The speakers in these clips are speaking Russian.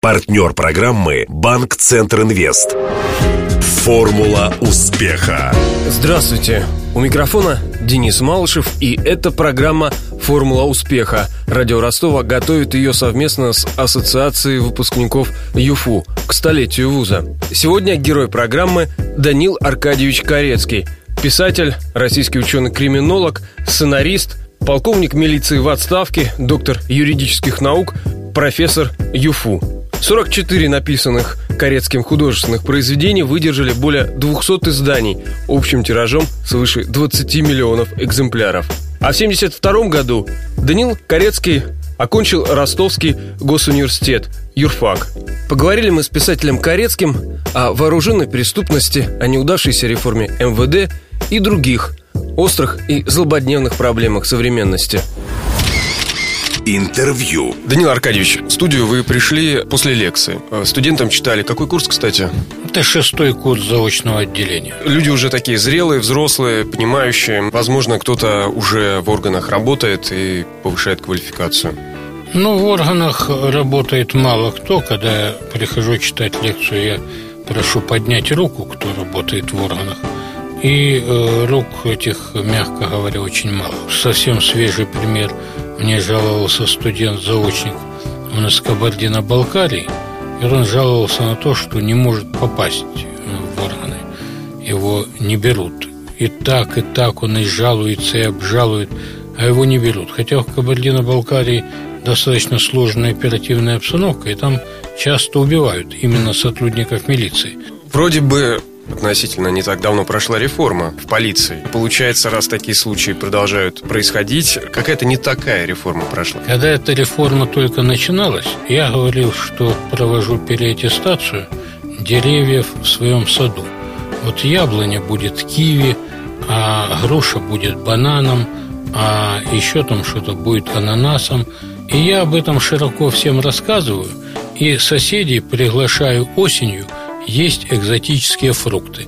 Партнер программы «Банк Центр Инвест». Формула успеха. Здравствуйте. У микрофона Денис Малышев, и это программа «Формула успеха». Радио Ростова готовит ее совместно с Ассоциацией выпускников ЮФУ к столетию вуза. Сегодня герой программы Данил Аркадьевич Корецкий, писатель, российский ученый-криминолог, сценарист, полковник милиции в отставке, доктор юридических наук, профессор ЮФУ. 44 написанных Корецким художественных произведений выдержали более 200 изданий общим тиражом свыше 20 миллионов экземпляров. А в 1972 году Данил Корецкий окончил Ростовский госуниверситет, юрфак. Поговорили мы с писателем Корецким о вооруженной преступности, о неудавшейся реформе МВД и других острых и злободневных проблемах современности – Интервью. Данил Аркадьевич, в студию вы пришли после лекции. Э, студентам читали. Какой курс, кстати? Это шестой курс заочного отделения. Люди уже такие зрелые, взрослые, понимающие. Возможно, кто-то уже в органах работает и повышает квалификацию. Ну, в органах работает мало кто. Когда я прихожу читать лекцию, я прошу поднять руку, кто работает в органах. И э, рук этих, мягко говоря, очень мало. Совсем свежий пример – мне жаловался студент-заочник у нас Кабардино-Балкарии, и он жаловался на то, что не может попасть в органы. Его не берут. И так, и так он и жалуется, и обжалует, а его не берут. Хотя в Кабардино-Балкарии достаточно сложная оперативная обстановка, и там часто убивают именно сотрудников милиции. Вроде бы относительно не так давно прошла реформа в полиции. Получается, раз такие случаи продолжают происходить, какая-то не такая реформа прошла. Когда эта реформа только начиналась, я говорил, что провожу переаттестацию деревьев в своем саду. Вот яблоня будет киви, а груша будет бананом, а еще там что-то будет ананасом. И я об этом широко всем рассказываю, и соседей приглашаю осенью – есть экзотические фрукты.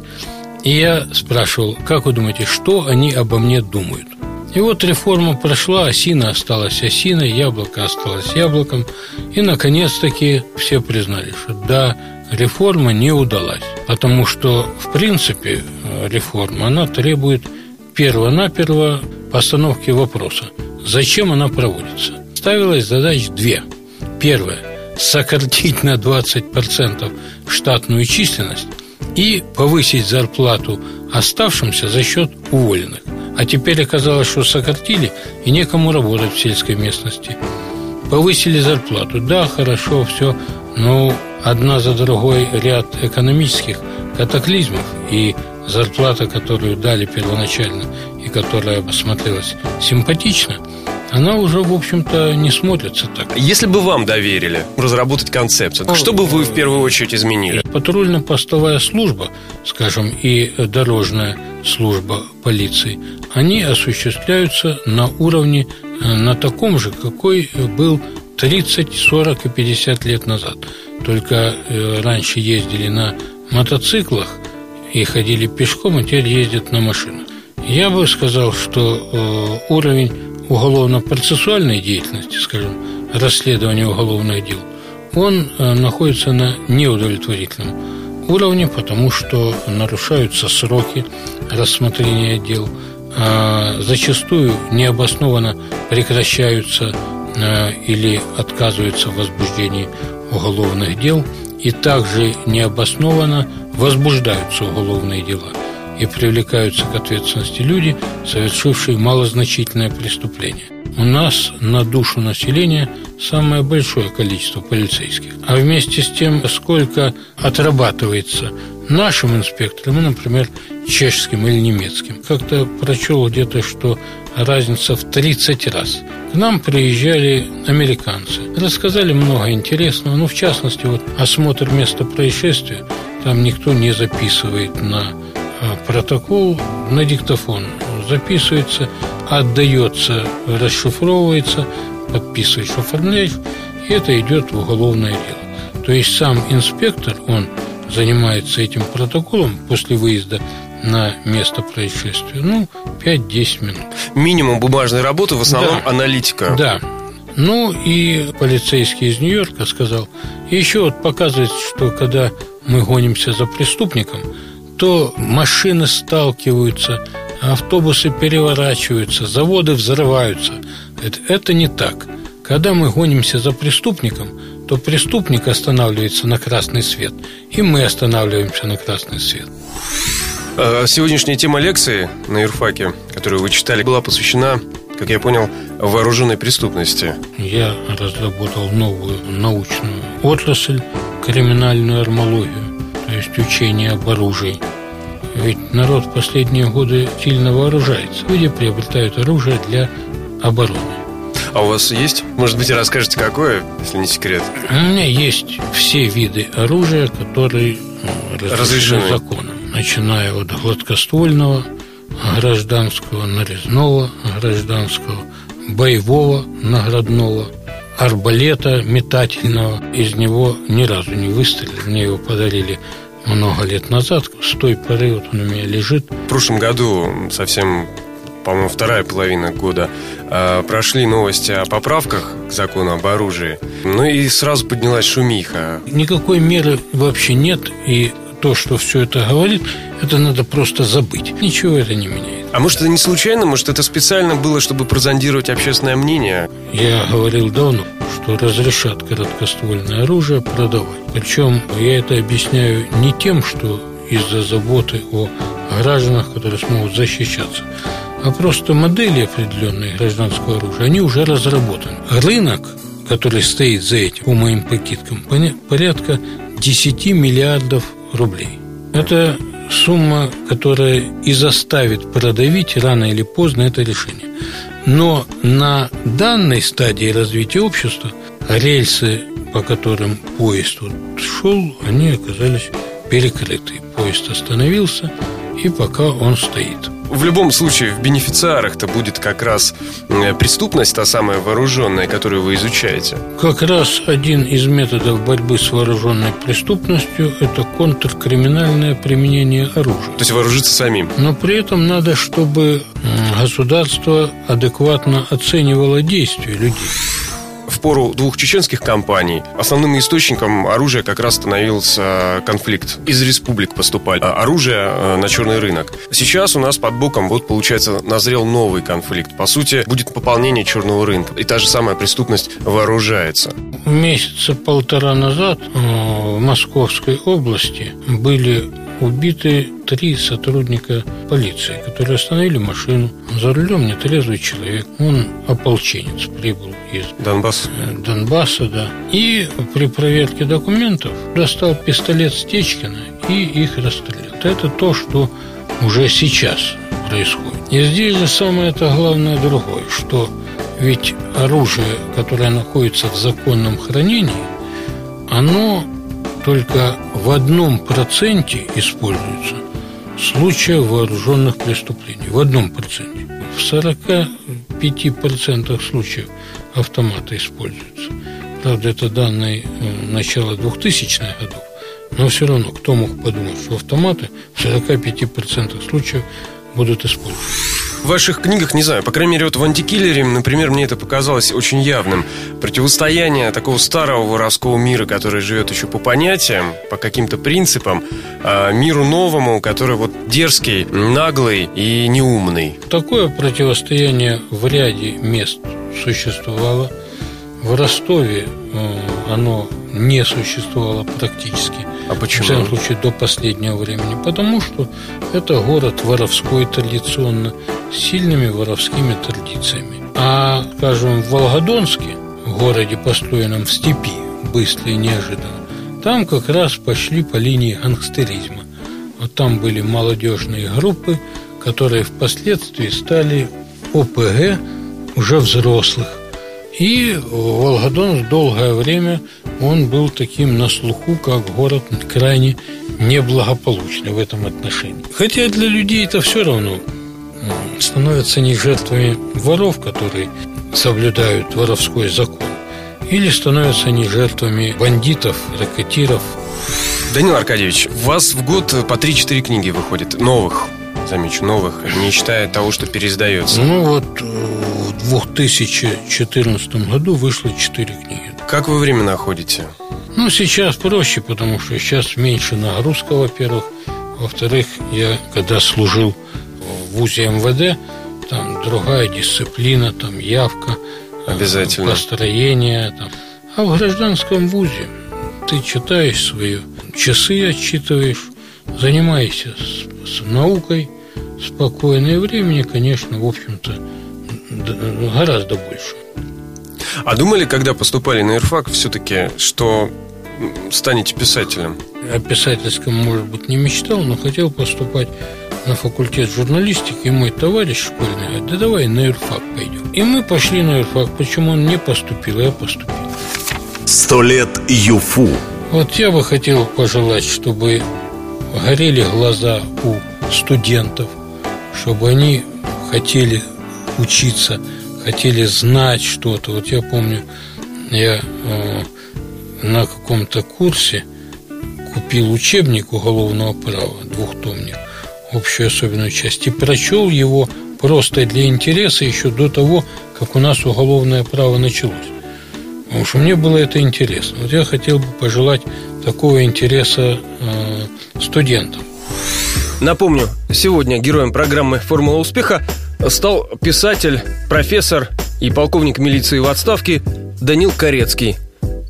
И я спрашивал, как вы думаете, что они обо мне думают? И вот реформа прошла, осина осталась осиной, яблоко осталось яблоком. И, наконец-таки, все признали, что да, реформа не удалась. Потому что, в принципе, реформа, она требует перво-наперво постановки вопроса. Зачем она проводится? Ставилась задач две. Первое сократить на 20% штатную численность и повысить зарплату оставшимся за счет уволенных. А теперь оказалось, что сократили, и некому работать в сельской местности. Повысили зарплату. Да, хорошо, все, но одна за другой ряд экономических катаклизмов и зарплата, которую дали первоначально и которая смотрелась симпатично – она уже, в общем-то, не смотрится так. Если бы вам доверили разработать концепцию, ну, что бы вы в первую очередь изменили? Патрульно-постовая служба, скажем, и дорожная служба полиции, они осуществляются на уровне, э, на таком же, какой был 30, 40 и 50 лет назад. Только э, раньше ездили на мотоциклах и ходили пешком, а теперь ездят на машинах. Я бы сказал, что э, уровень уголовно-процессуальной деятельности, скажем, расследования уголовных дел, он э, находится на неудовлетворительном уровне, потому что нарушаются сроки рассмотрения дел, а зачастую необоснованно прекращаются э, или отказываются в возбуждении уголовных дел, и также необоснованно возбуждаются уголовные дела – и привлекаются к ответственности люди, совершившие малозначительное преступление. У нас на душу населения самое большое количество полицейских. А вместе с тем, сколько отрабатывается нашим инспекторам, ну, например, чешским или немецким. Как-то прочел где-то, что разница в 30 раз. К нам приезжали американцы, рассказали много интересного, ну, в частности, вот осмотр места происшествия, там никто не записывает на протокол на диктофон записывается, отдается, расшифровывается, подписываешь, оформляешь, и это идет в уголовное дело. То есть сам инспектор, он занимается этим протоколом после выезда на место происшествия, ну, 5-10 минут. Минимум бумажной работы, в основном да. аналитика. Да. Ну и полицейский из Нью-Йорка сказал, и еще вот показывает, что когда мы гонимся за преступником, то машины сталкиваются, автобусы переворачиваются, заводы взрываются. Это, это не так. Когда мы гонимся за преступником, то преступник останавливается на красный свет, и мы останавливаемся на красный свет. А, сегодняшняя тема лекции на юрфаке, которую вы читали, была посвящена, как я понял, вооруженной преступности. Я разработал новую научную отрасль, криминальную армологию, то есть учение об оружии. Ведь народ в последние годы сильно вооружается. Люди приобретают оружие для обороны. А у вас есть? Может быть, расскажете, какое, если не секрет? У меня есть все виды оружия, которые ну, разрешены, законом. Начиная от гладкоствольного, гражданского, нарезного, гражданского, боевого, наградного, арбалета метательного. Из него ни разу не выстрелили. Мне его подарили много лет назад. С той поры вот он у меня лежит. В прошлом году совсем по-моему, вторая половина года, а, прошли новости о поправках к закону об оружии. Ну и сразу поднялась шумиха. Никакой меры вообще нет, и то, что все это говорит, это надо просто забыть. Ничего это не меняет. А может, это не случайно? Может, это специально было, чтобы прозондировать общественное мнение? Я говорил давно, что разрешат короткоствольное оружие продавать. Причем я это объясняю не тем, что из-за заботы о гражданах, которые смогут защищаться, а просто модели определенные гражданского оружия, они уже разработаны. Рынок, который стоит за этим, по моим прикидкам, порядка 10 миллиардов рублей. Это сумма, которая и заставит продавить рано или поздно это решение. Но на данной стадии развития общества рельсы, по которым поезд вот шел, они оказались перекрыты. Поезд остановился, и пока он стоит в любом случае в бенефициарах-то будет как раз преступность, та самая вооруженная, которую вы изучаете. Как раз один из методов борьбы с вооруженной преступностью – это контркриминальное применение оружия. То есть вооружиться самим. Но при этом надо, чтобы государство адекватно оценивало действия людей пору двух чеченских кампаний основным источником оружия как раз становился конфликт. Из республик поступали оружие э, на черный рынок. Сейчас у нас под боком вот, получается, назрел новый конфликт. По сути, будет пополнение черного рынка. И та же самая преступность вооружается. Месяца полтора назад э, в Московской области были убиты три сотрудника полиции, которые остановили машину. За рулем нетрезвый человек. Он ополченец, прибыл из Донбасса. Э, Донбасса, да. И при проверке документов достал пистолет Стечкина и их расстрелял. Это то, что уже сейчас происходит. И здесь же самое это главное другое, что ведь оружие, которое находится в законном хранении, оно только в одном проценте используется случаев вооруженных преступлений. В одном проценте. В 45% случаев автоматы используются. Правда, это данные э, начала 2000-х годов. Но все равно, кто мог подумать, что автоматы в 45% случаев будут использоваться. В ваших книгах, не знаю, по крайней мере, вот в «Антикиллере», например, мне это показалось очень явным. Противостояние такого старого воровского мира, который живет еще по понятиям, по каким-то принципам, а миру новому, который вот дерзкий, наглый и неумный. Такое противостояние в ряде мест существовало. В Ростове э, оно не существовало практически. А почему? В всяком случае, до последнего времени. Потому что это город воровской традиционно, сильными воровскими традициями. А, скажем, в Волгодонске, городе, построенном в степи, быстро и неожиданно, там как раз пошли по линии гангстеризма. Вот там были молодежные группы, которые впоследствии стали ОПГ уже взрослых. И Волгодон долгое время он был таким на слуху, как город крайне неблагополучный в этом отношении. Хотя для людей это все равно становятся не жертвами воров, которые соблюдают воровской закон, или становятся они жертвами бандитов, ракетиров. Данил Аркадьевич, у вас в год по 3-4 книги выходит, новых, замечу, новых, не считая того, что переиздается. Ну вот, в в 2014 году вышло четыре книги. Как вы время находите? Ну, сейчас проще, потому что сейчас меньше нагрузка, во-первых. Во-вторых, я когда служил ВУЗе МВД, там другая дисциплина, там явка, э, Обязательно. построение. Там. А в гражданском ВУЗе ты читаешь свои часы, отчитываешь, занимаешься с, с наукой спокойно, и времени, конечно, в общем-то, гораздо больше. А думали, когда поступали на ИРФАК, все-таки, что станете писателем? О писательском, может быть, не мечтал, но хотел поступать на факультет журналистики, и мой товарищ школьный говорит, да давай на юрфак пойдем. И мы пошли на юрфак, почему он не поступил, а я поступил. Сто лет ЮФУ. Вот я бы хотел пожелать, чтобы горели глаза у студентов, чтобы они хотели учиться, хотели знать что-то. Вот я помню, я э, на каком-то курсе купил учебник уголовного права, двухтомник, общую особенную часть, и прочел его просто для интереса еще до того, как у нас уголовное право началось. Потому что мне было это интересно. Вот я хотел бы пожелать такого интереса э, студентам. Напомню, сегодня героем программы «Формула успеха» стал писатель, профессор и полковник милиции в отставке Данил Корецкий.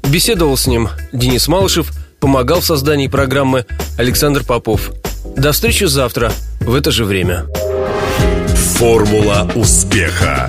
Беседовал с ним Денис Малышев, помогал в создании программы Александр Попов. До встречи завтра в это же время. Формула успеха.